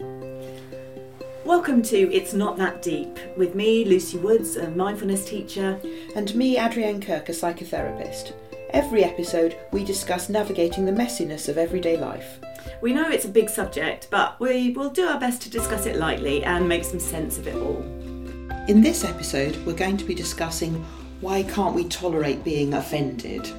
Welcome to It's Not That Deep with me, Lucy Woods, a mindfulness teacher. And me, Adrienne Kirk, a psychotherapist. Every episode, we discuss navigating the messiness of everyday life. We know it's a big subject, but we will do our best to discuss it lightly and make some sense of it all. In this episode, we're going to be discussing why can't we tolerate being offended?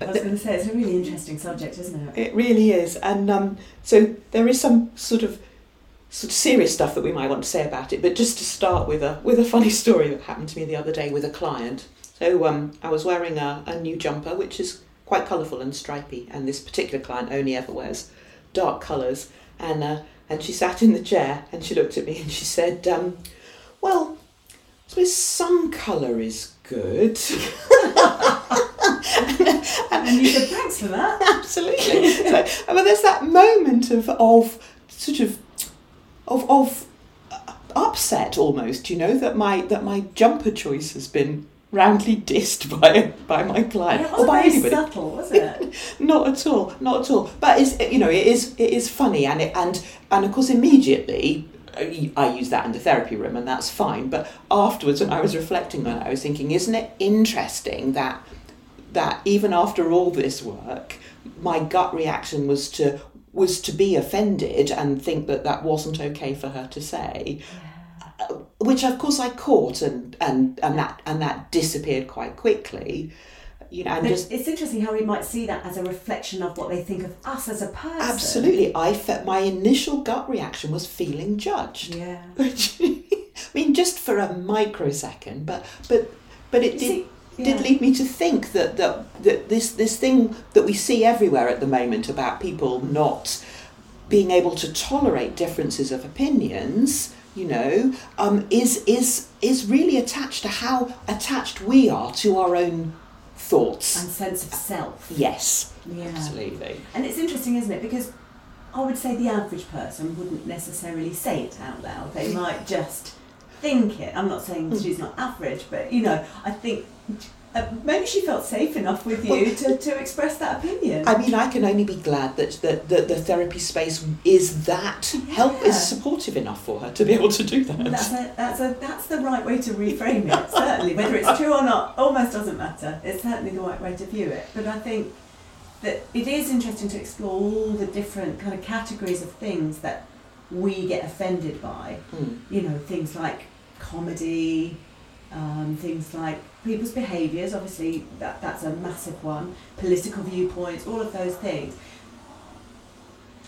I was going to say, it's a really interesting subject, isn't it? It really is. And um, so there is some sort of sort of serious stuff that we might want to say about it, but just to start with a with a funny story that happened to me the other day with a client. So um, I was wearing a, a new jumper, which is quite colourful and stripy, and this particular client only ever wears dark colours. And uh, and she sat in the chair and she looked at me and she said, um, "Well, I suppose some colour is good." and you said thanks for that. Absolutely. so, but there's that moment of of sort of of of upset almost, you know, that my that my jumper choice has been roundly dissed by by my client Yeah, or by anybody. subtle, was it? not at all, not at all. But it's you know it is it is funny and it and and of course immediately. I I use that in the therapy room and that's fine. But afterwards, when I was reflecting on it, I was thinking, isn't it interesting that that even after all this work, my gut reaction was to was to be offended and think that that wasn't okay for her to say, uh, which of course I caught and and and that and that disappeared quite quickly. You know, and just it's interesting how we might see that as a reflection of what they think of us as a person. absolutely, I felt my initial gut reaction was feeling judged. Yeah. Which I mean, just for a microsecond, but but but it You did. see, did lead me to think that, that, that this, this thing that we see everywhere at the moment about people not being able to tolerate differences of opinions, you know, um, is, is, is really attached to how attached we are to our own thoughts. And sense of self. yes, Yeah. absolutely. And it's interesting, isn't it? Because I would say the average person wouldn't necessarily say it out loud. They might just think it. I'm not saying she's not average, but you know, I think uh, maybe she felt safe enough with you Well- to, to express that opinion. I mean, I can only be glad that, that, that the therapy space is that help is supportive enough for her to be able to do that. That's a, that's a that's the right way to reframe it. Certainly, whether it's true or not, almost doesn't matter. It's certainly the right way to view it. But I think that it is interesting to explore all the different kind of categories of things that we get offended by. Mm. You know, things like comedy, um, things like people's behaviours. Obviously, that that's a massive one. Political viewpoints, all of those things.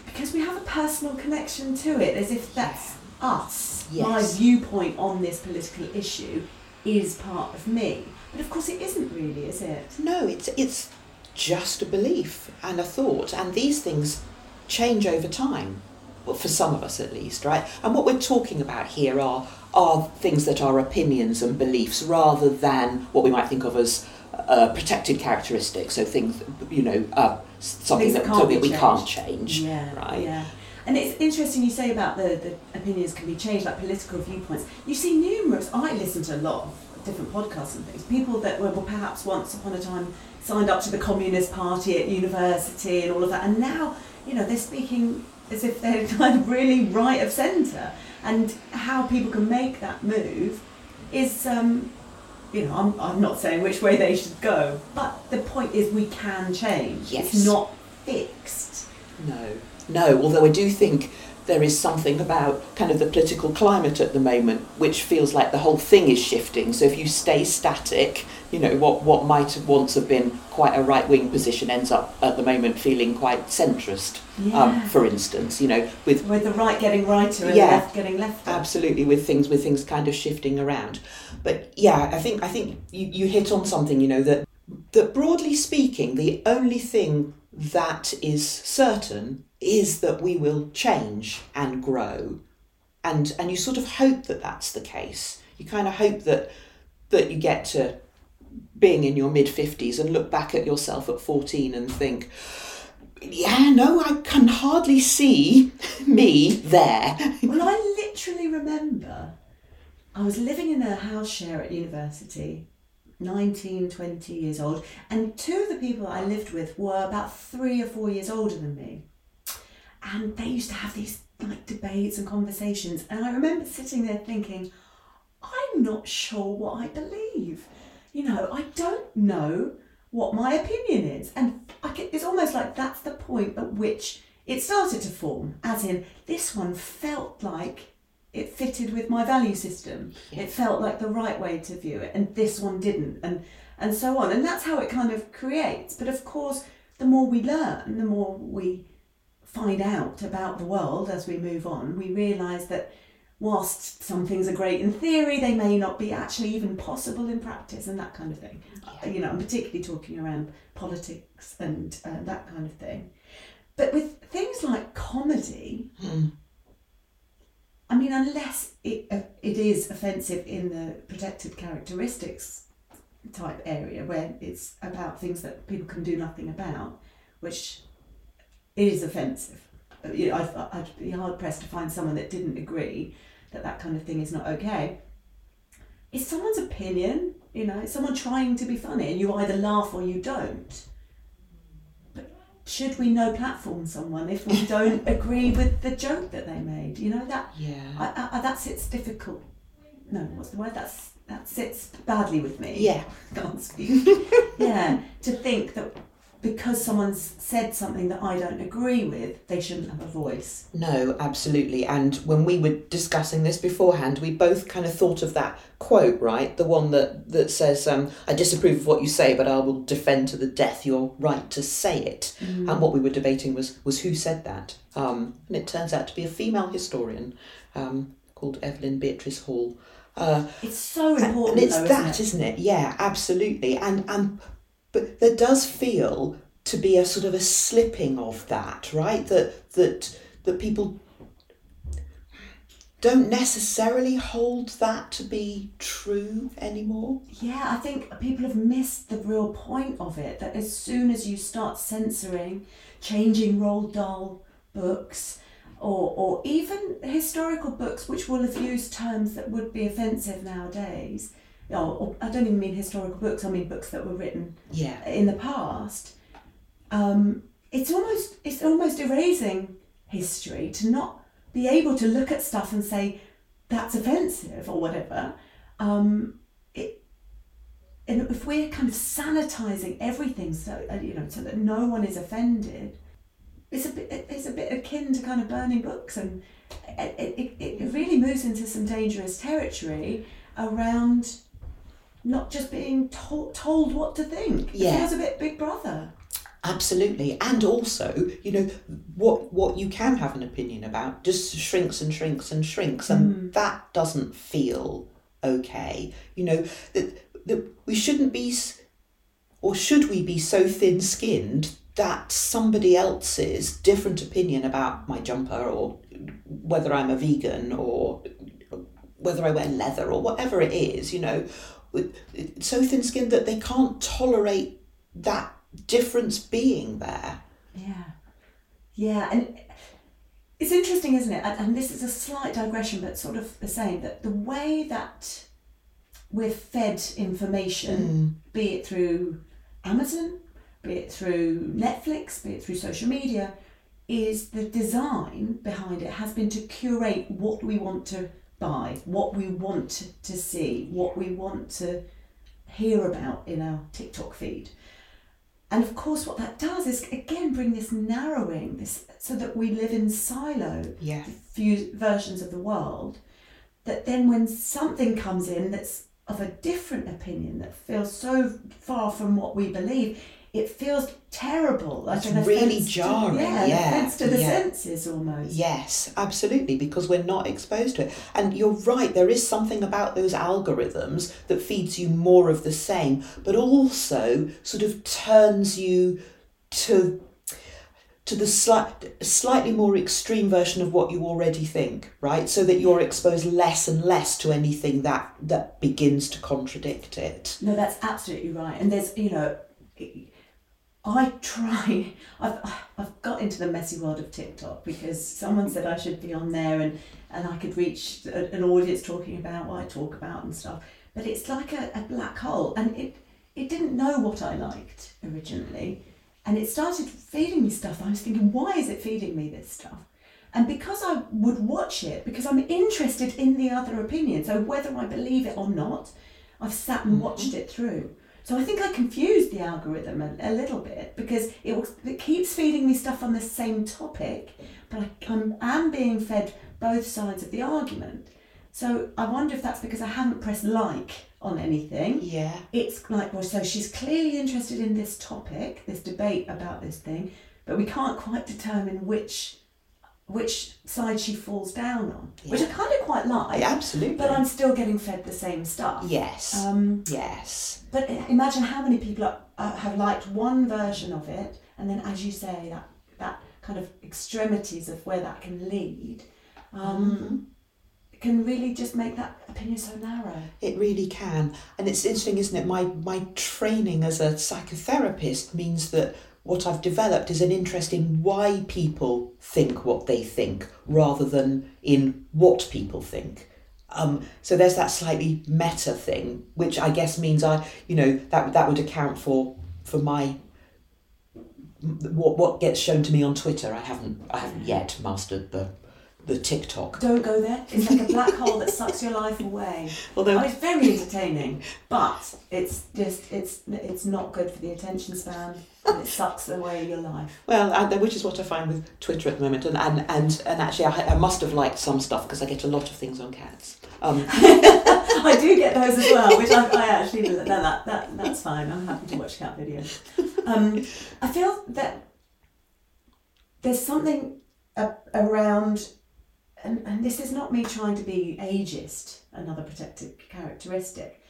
Because we have a personal connection to it, as if that's us. Yes. My viewpoint on this political issue is part of me. But of course, it isn't really, is it? No, it's it's just a belief and a thought, and these things change over time. Well, for some of us at least, right? And what we're talking about here are are things that are opinions and beliefs rather than what we might think of as uh, protected characteristics. So things, you know, uh, something that something we can't change. Yeah, right. Yeah. And it's interesting you say about the, the opinions can be changed, like political viewpoints. You see numerous, I listen to a lot of different podcasts and things, people that were perhaps once upon a time signed up to the Communist Party at university and all of that, and now, you know, they're speaking as if they're kind of really right of centre. And how people can make that move is, um, you know, I'm, I'm not saying which way they should go, but the point is we can change. Yes. It's not fixed. No, no. Although I do think there is something about kind of the political climate at the moment which feels like the whole thing is shifting. So if you stay static, you know what what might have once have been quite a right wing position ends up at the moment feeling quite centrist. Um, Yeah. for instance, you know, with With the right getting righter and Yeah. the left getting left. absolutely with things with things kind of shifting around. But yeah, I think I think you, you hit on something, you know, that that broadly speaking, the only thing that is certain is that we will change and grow. And and you sort of hope that that's the case. You kind of hope that that you get to being in your mid 50s and look back at yourself at 14 and think yeah, no, I can hardly see me there. Well, I literally remember I was living in a house share at university, 19, 20 years old, and two of the people I lived with were about three or four years older than me. And they used to have these like debates and conversations. And I remember sitting there thinking, I'm not sure what I believe. You know, I don't know what my opinion is. And I get, it's almost like that's the point at which it started to form, as in, this one felt like it fitted with my value system. Yeah. It felt like the right way to view it, and this one didn't, and and so on. And that's how it kind of creates. But of course, the more we learn, the more we find out about the world as we move on, we realise that whilst some things are great in theory, they may not be actually even possible in practice and that kind of thing. Uh, You know, I'm particularly talking around politics and uh, that kind of thing. But with things like comedy, Mm. I mean, unless it, uh, it is offensive in the protected characteristics type area where it's about things that people can do nothing about, which is offensive. You know, I'd, I'd be hard pressed to find someone that didn't agree that that kind of thing is not okay. It's someone's opinion, you know, it's someone trying to be funny and you either laugh or you don't. But should we no platform someone if we don't agree with the joke that they made? You know, that Yeah. I, I, that sits difficult. No, what's the word? That's that sits badly with me. Yeah. can't speak. yeah, to think that because someone's said something that I don't agree with, they shouldn't have a voice. No, absolutely. And when we were discussing this beforehand, we both kind of thought of that quote, right? The one that, that says, um, I disapprove of what you say, but I will defend to the death your right to say it. And what we were debating was, was who said that. Um, and it turns out to be a female historian um, called Evelyn Beatrice Hall. Uh, It's so important. and it's though, that, isn't it? isn't it? Yeah, absolutely. And and but there does feel to be a sort of a slipping of that, right? That that that people don't necessarily hold that to be true anymore. Yeah, I think people have missed the real point of it. That as soon as you start censoring, changing Roald Dahl books, or or even historical books which will have used terms that would be offensive nowadays. Or, or I don't even mean historical books. I mean books that were written Yeah. in the past. Um, it's almost it's almost erasing history to not be able to look at stuff and say that's offensive or whatever. Um, it, and if we're kind of sanitizing everything so uh, you know so that no one is offended, it's a bit it's a bit akin to kind of burning books and it, it it really moves into some dangerous territory around not just being told told what to think. Yeah. It feels a bit Big Brother. Absolutely, and also, you know, what what you can have an opinion about just shrinks and shrinks and shrinks, and mm. that doesn't feel okay. You know that that we shouldn't be, or should we be so thin-skinned that somebody else's different opinion about my jumper or whether I'm a vegan or whether I wear leather or whatever it is, you know, so thin-skinned that they can't tolerate that difference being there. Yeah, yeah, and it's interesting, isn't it? And, and this is a slight digression, but sort of the same. That the way that we're fed information, mm. be it through Amazon, be it through Netflix, be it through social media, is the design behind it has been to curate what we want to buy, what we want to, to see, what we want to hear about in our TikTok feed. And of course, what that does is again bring this narrowing, this so that we live in silo Yeah. few versions of the world. That then, when something comes in that's of a different opinion that feels so far from what we believe, it feels terrible. Like It's really offence to- jarring, yeah, yeah, offence to the yeah. senses almost. Yes, absolutely, because we're not exposed to it. And you're right, there is something about those algorithms that feeds you more of the same, but also sort of turns you to to the slight, slightly more extreme version of what you already think, right? So that you're exposed less and less to anything that that begins to contradict it. No, that's absolutely right. And there's, you know, I try. I've I've got into the messy world of TikTok because someone said I should be on there and and I could reach a- an audience talking about what I talk about and stuff. But it's like a, a black hole, and it it didn't know what I liked originally, and it started feeding me stuff. I was thinking, why is it feeding me this stuff? And because I would watch it, because I'm interested in the other opinion, so whether I believe it or not, I've sat and mm-hmm. watched it through. So I think I confused the algorithm a, a little bit because it, was, it keeps feeding me stuff on the same topic, but I, I'm, am being fed both sides of the argument. So I wonder if that's because I haven't pressed like on anything. Yeah. It's like, well, so she's clearly interested in this topic, this debate about this thing, but we can't quite determine which which side she falls down on, which I kind of quite like. Yeah, absolutely. But I'm still getting fed the same stuff. yes. Um, yes. but imagine how many people are, uh, have liked one version of it, and then, as you say, that that kind of extremities of where that can lead, um, can really just make that opinion so narrow. It really can. And it's interesting, isn't it? My my training as a psychotherapist means that what I've developed is an interest in why people think what they think rather than in what people think. Um, so there's that slightly meta thing, which I guess means I, you know, that that would account for for my what what gets shown to me on Twitter. I haven't I haven't yet mastered the the TikTok. Don't go there. It's like a black hole that sucks your life away. Although Oh, it's very entertaining, but it's just it's it's not good for the attention span, and it sucks away your life. Well, and, which is what I find with Twitter at the moment, and and and, and actually, I, I must have liked some stuff because I get a lot of things on cats. Um, I do get those as well, which I, I actually no, that, that that's fine. I'm happy to watch cat videos. Um, I feel that there's something a, around, and, and this is not me trying to be ageist, another protective characteristic,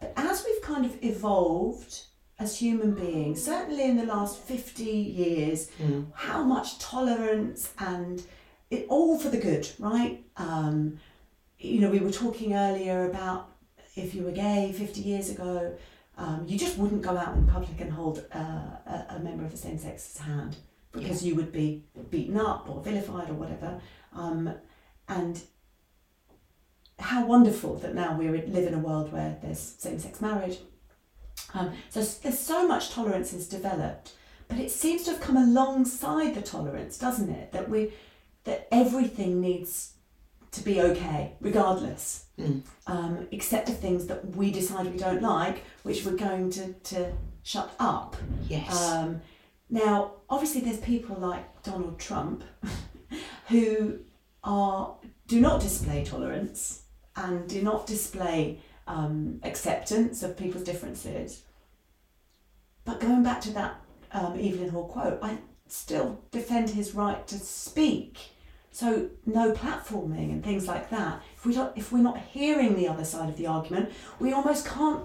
but as we've kind of evolved as human beings, certainly in the last 50 years, mm, how much tolerance and it all for the good, right? Um, you know, we were talking earlier about if you were gay 50 years ago, um, you just wouldn't go out in public and hold uh, a, a member of the same sex's hand because you would be beaten up or vilified or whatever. Um, and how wonderful that now we live in a world where there's same sex marriage. Um, so there's so much tolerance is developed, but it seems to have come alongside the tolerance, doesn't it? That we that everything needs to be okay, regardless, mm, um, except the things that we decide we don't like, which we're going to, to shut up. yes. Um, now, obviously, there's people like Donald Trump who are do not display tolerance and do not display um, acceptance of people's differences. But going back to that um, Evelyn Hall quote, I still defend his right to speak. So no platforming and things like that. If we don't, if we're not hearing the other side of the argument, we almost can't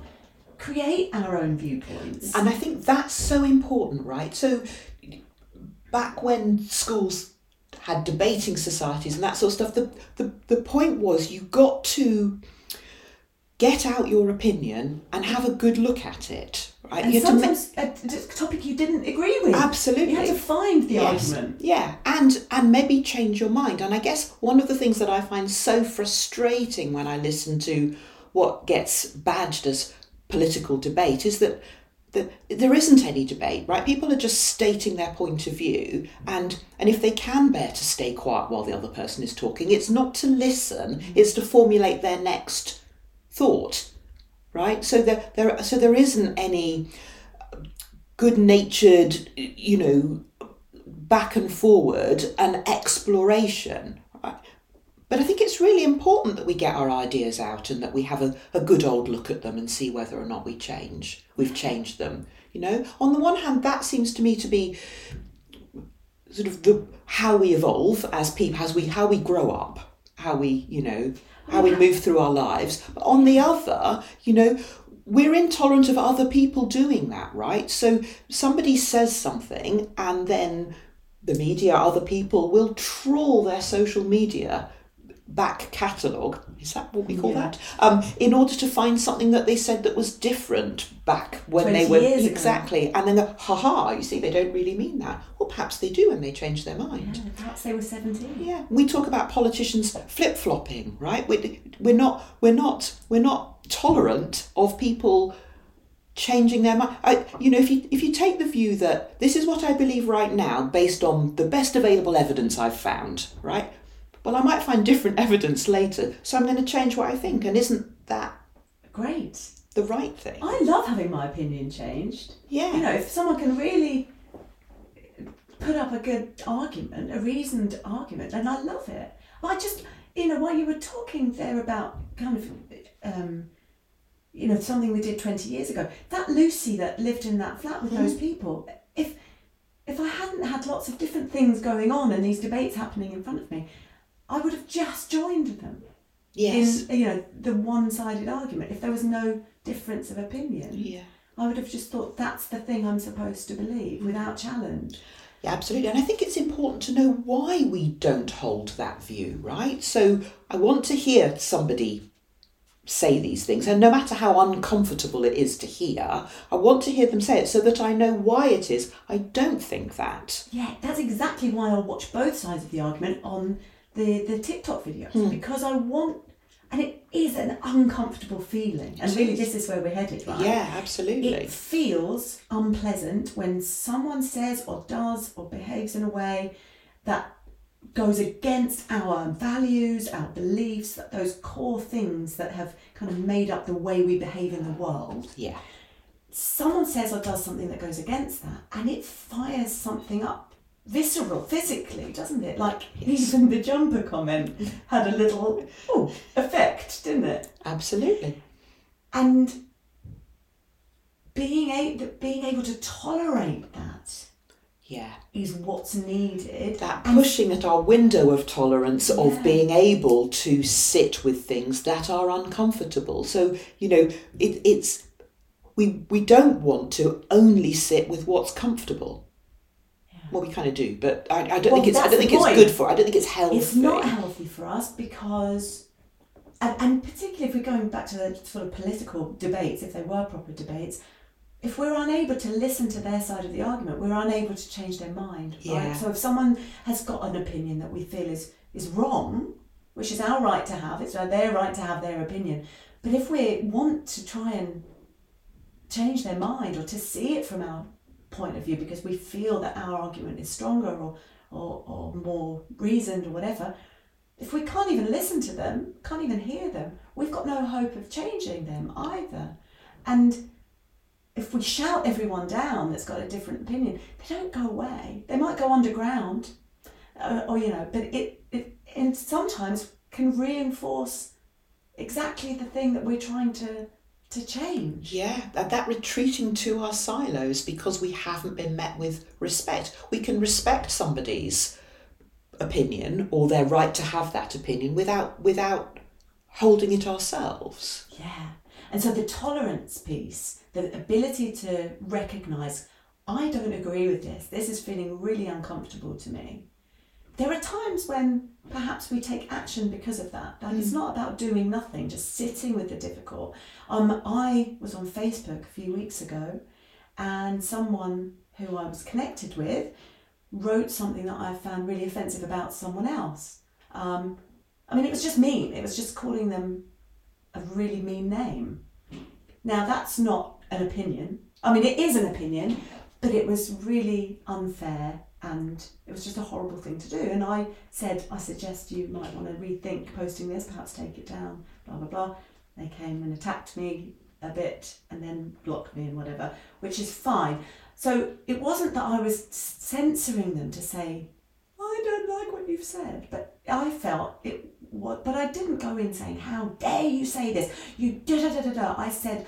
create our own viewpoints. and I think that's so important, right? So back when schools had debating societies and that sort of stuff, the, the, the point was you got to get out your opinion and have a good look at it, right? and you had to ma- a topic you didn't agree with. Absolutely. You had to find the Yes. argument. Yeah, and and maybe change your mind. And I guess one of the things that I find so frustrating when I listen to what gets badged as political debate is that that there isn't any debate, right? People are just stating their point of view, and and if they can bear to stay quiet while the other person is talking, it's not to listen; mm-hmm. it's to formulate their next thought, right? So there there so there isn't any good-natured, you know, back and forward and exploration. But I think it's really important that we get our ideas out and that we have a, a good old look at them and see whether or not we change. We've changed them. You know, on the one hand, that seems to me to be sort of the how we evolve as people, as we how we grow up, how we you know how we move through our lives. But on the other, you know, we're intolerant of other people doing that, right? So somebody says something and then the media, other people will trawl their social media back catalogue. Is that what we call Yeah. that? Um, in order to find something that they said that was different back when they were years ago. exactly, and then go, ha ha, you see, they don't really mean that. Well, perhaps they do, and they change their mind. Yeah, perhaps they were 17. Yeah, we talk about politicians flip flopping, right? We're, we're not we're not we're not tolerant of people changing their mind. I, you know, if you if you take the view that this is what I believe right now, based on the best available evidence I've found, right? Well, I might find different evidence later, so I'm going to change what I think, and isn't that Great. the right thing? I love having my opinion changed. Yeah. You know, if someone can really put up a good argument, a reasoned argument, and I love it. I just, you know, while you were talking there about kind of, um, you know, something we did 20 years ago, that Lucy that lived in that flat with those people, if if I hadn't had lots of different things going on and these debates happening in front of me, I would have just joined them yes. in, you know, the one-sided argument. If there was no difference of opinion, yeah. I would have just thought that's the thing I'm supposed to believe mm. without challenge. Yeah, absolutely. And I think it's important to know why we don't hold that view, right? So I want to hear somebody say these things, and no matter how uncomfortable it is to hear, I want to hear them say it so that I know why it is I don't think that. Yeah, that's exactly why I'll watch both sides of the argument on the, the TikTok videos hmm. because I want, and it is an uncomfortable feeling. And really, this is where we're headed, right? Yeah, absolutely. It feels unpleasant when someone says or does or behaves in a way that goes against our values, our beliefs, that those core things that have kind of made up the way we behave in the world. yeah. Someone says or does something that goes against that, and it fires something up visceral, physically, doesn't it? Like Yes. even the jumper comment had a little oh, effect, didn't it? Absolutely. and being able being able to tolerate that Yeah. is what's needed. That And- pushing at our window of tolerance Yeah. of being able to sit with things that are uncomfortable. So, you know, it, it's we we don't want to only sit with what's comfortable. Well, we kind of do, but I, I don't Well, think it's I don't think it's good for. I don't think it's healthy. It's not healthy for us because, and, and particularly if we're going back to the sort of political debates, if they were proper debates, if we're unable to listen to their side of the argument, we're unable to change their mind. Yeah. So if someone has got an opinion that we feel is is wrong, which is our right to have, it's their right to have their opinion. But if we want to try and change their mind or to see it from our point of view because we feel that our argument is stronger or, or, or more reasoned or whatever, if we can't even listen to them, can't even hear them, we've got no hope of changing them either. And if we shout everyone down that's got a different opinion, they don't go away. They might go underground, uh, or you know, but it, it and sometimes can reinforce exactly the thing that we're trying to to change. Yeah, that, that retreating to our silos because we haven't been met with respect. We can respect somebody's opinion or their right to have that opinion without without holding it ourselves. Yeah. And so the tolerance piece, the ability to recognize, I don't agree with this. This is feeling really uncomfortable to me. There are times when perhaps we take action because of that. Like it's not about doing nothing, just sitting with the difficult. Um, I was on Facebook a few weeks ago, and someone who I was connected with wrote something that I found really offensive about someone else. Um, I mean, it was just mean. It was just calling them a really mean name. Now, that's not an opinion. I mean, it is an opinion, but it was really unfair and it was just a horrible thing to do. And I said, I suggest you might want to rethink posting this, perhaps take it down, blah, blah, blah. They came and attacked me a bit and then blocked me and whatever, which is fine. So it wasn't that I was censoring them to say, I don't like what you've said, but I felt it. What, but I didn't go in saying, "How dare you say this?" You da da da da da. I said,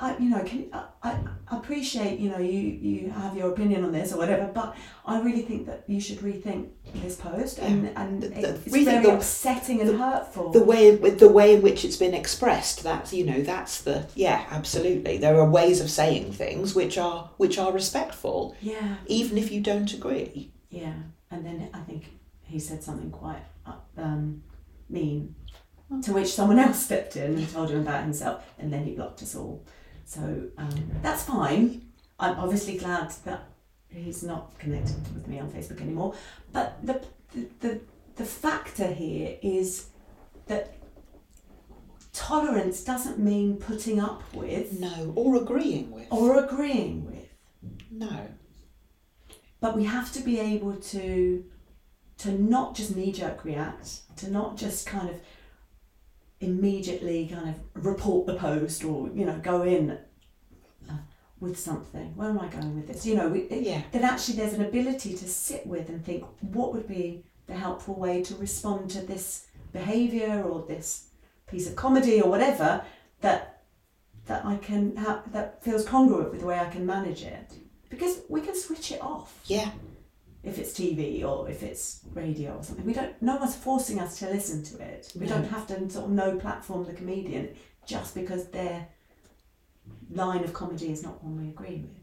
I, you know, can I, I appreciate you know you you have your opinion on this or whatever, but I really think that you should rethink this post, and and The- the- it's very the- upsetting and hurtful. The way with the way in which it's been expressed, that's you know, that's the yeah, absolutely. There are ways of saying things which are which are respectful, yeah, even if you don't agree. yeah, and then I think he said something quite uh, um, mean, to which someone else stepped in and told him about himself, and then he blocked us all. So um, that's fine. I'm obviously glad that he's not connected with me on Facebook anymore. But the the the, the factor here is that tolerance doesn't mean putting up with No, or agreeing with. or agreeing with. No. but we have to be able to to not just knee jerk react to not just kind of immediately kind of report the post or you know go in uh, with something where am i going with this you know we, it, Yeah. that actually there's an ability to sit with and think what would be the helpful way to respond to this behavior or this piece of comedy or whatever that that i can have that feels congruent with the way i can manage it because we can switch it off Yeah. If it's TV or if it's radio or something. We don't. No one's forcing us to listen to it. We don't have to sort of no platform the comedian just because their line of comedy is not one we agree with.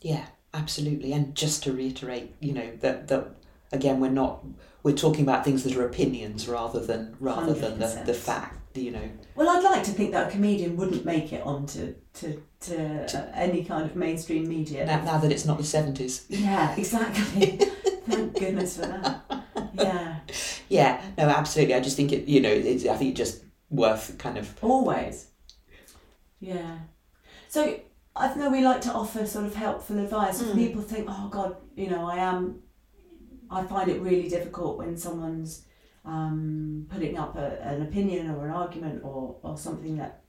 Yeah, absolutely. And just to reiterate, you know, that that again we're not we're talking about things that are opinions rather than rather than the, 100%. the fact, you know. Well, I'd like to think that a comedian wouldn't make it onto to to uh, any kind of mainstream media. Now, now that it's not the seventies. Yeah, exactly. Thank goodness for that. Yeah, Yeah, no, absolutely. I just think it you know, it's I think it's just worth kind of always. Yeah. So I know we like to offer sort of helpful advice. Mm. people think, oh God, you know, I am, I find it really difficult when someone's um, putting up a, an opinion or an argument or, or something that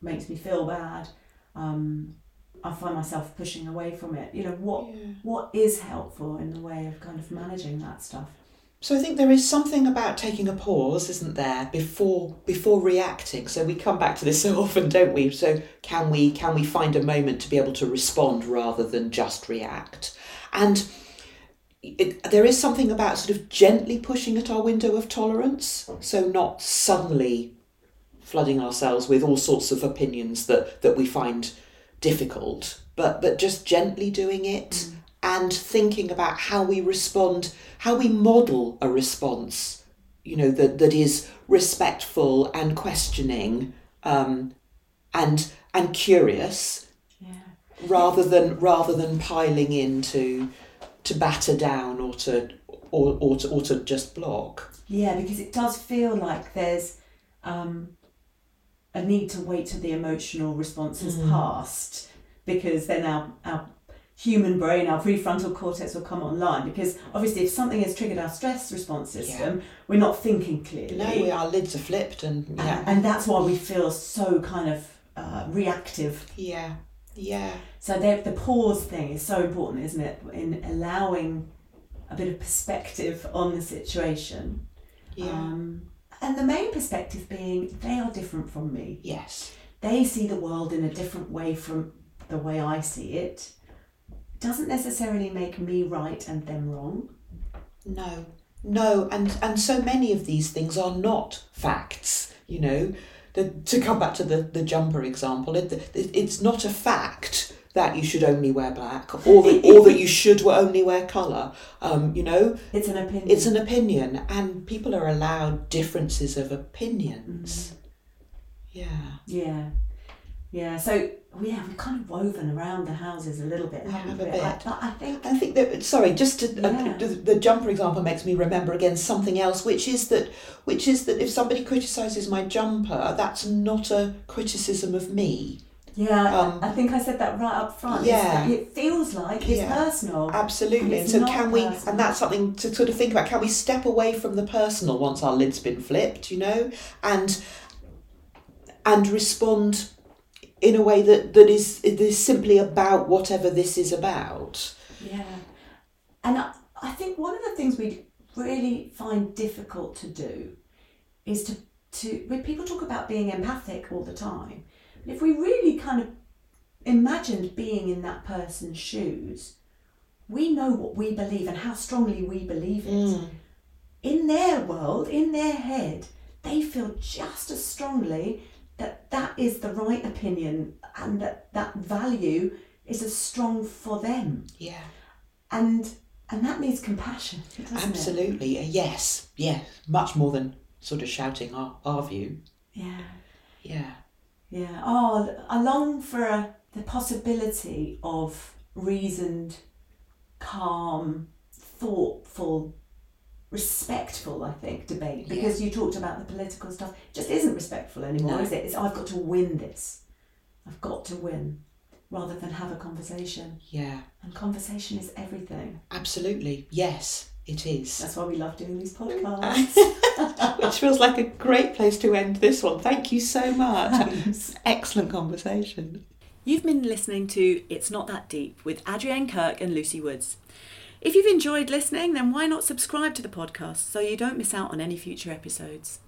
makes me feel bad. Um, I find myself pushing away from it. You know, what what is helpful in the way of kind of managing that stuff? So I think there is something about taking a pause, isn't there, before before reacting. So we come back to this so often, don't we? So can we can we find a moment to be able to respond rather than just react? And it, there is something about sort of gently pushing at our window of tolerance. So not suddenly flooding ourselves with all sorts of opinions that that we find difficult, but but just gently doing it and thinking about how we respond, how we model a response, you know, that, that is respectful and questioning um, and and curious Yeah. rather than rather than piling in to batter down or to or, or to or to just block. Yeah, because it does feel like there's um, a need to wait till the emotional response has Mm. passed because then our, our human brain, our prefrontal cortex will come online. Because obviously, if something has triggered our stress response system, we're not thinking clearly. No, we, our lids are flipped and yeah, and, and that's why we feel so kind of uh, reactive. yeah, yeah, So the, the pause thing is so important, isn't it? In allowing a bit of perspective on the situation. yeah. Um, and the main perspective being they are different from me. yes, They see the world in a different way from the way I see it. Doesn't necessarily make me right and them wrong. No, no, and and so many of these things are not facts. You know, the, to come back to the the jumper example, it, it it's not a fact that you should only wear black or that or that you should only wear colour. Um, you know, It's an opinion. it's an opinion, and people are allowed differences of opinions. Yeah. yeah, yeah. So yeah, we've kind of woven around the houses a little bit, haven't have a bit. I, I think I think that sorry, just to, uh, the, the jumper example makes me remember again something else, which is that which is that if somebody criticises my jumper, that's not a criticism of me. Yeah, Um, I think I said that right up front. Yeah. it feels like it's Yeah. personal. Absolutely, and so can we? personal. And that's something to sort of think about. Can we step away from the personal once our lid's been flipped? You know, and and respond in a way that that is it is simply about whatever this is about. Yeah. And I, I think one of the things we really find difficult to do is to, to when people talk about being empathic all the time, if we really kind of imagined being in that person's shoes, we know what we believe and how strongly we believe it. In their world, in their head, they feel just as strongly that that is the right opinion and that that value is as strong for them Yeah. and and that needs compassion doesn't it Absolutely. Uh, Yes. Yes. Much more than sort of shouting our, our view. yeah Yeah. Yeah oh i long for a, the possibility of reasoned calm thoughtful respectful, I think, debate because you talked about the political stuff. It just isn't respectful anymore, No. is it? It's I've got to win this. I've got to win rather than have a conversation. Yeah, And conversation is everything. absolutely. Yes, it is. That's why we love doing these podcasts. Which feels like a great place to end this one. Thank you so much. Thanks. Excellent conversation. You've been listening to It's Not That Deep with Adrienne Kirk and Lucy Woods. If you've enjoyed listening, then why not subscribe to the podcast so you don't miss out on any future episodes?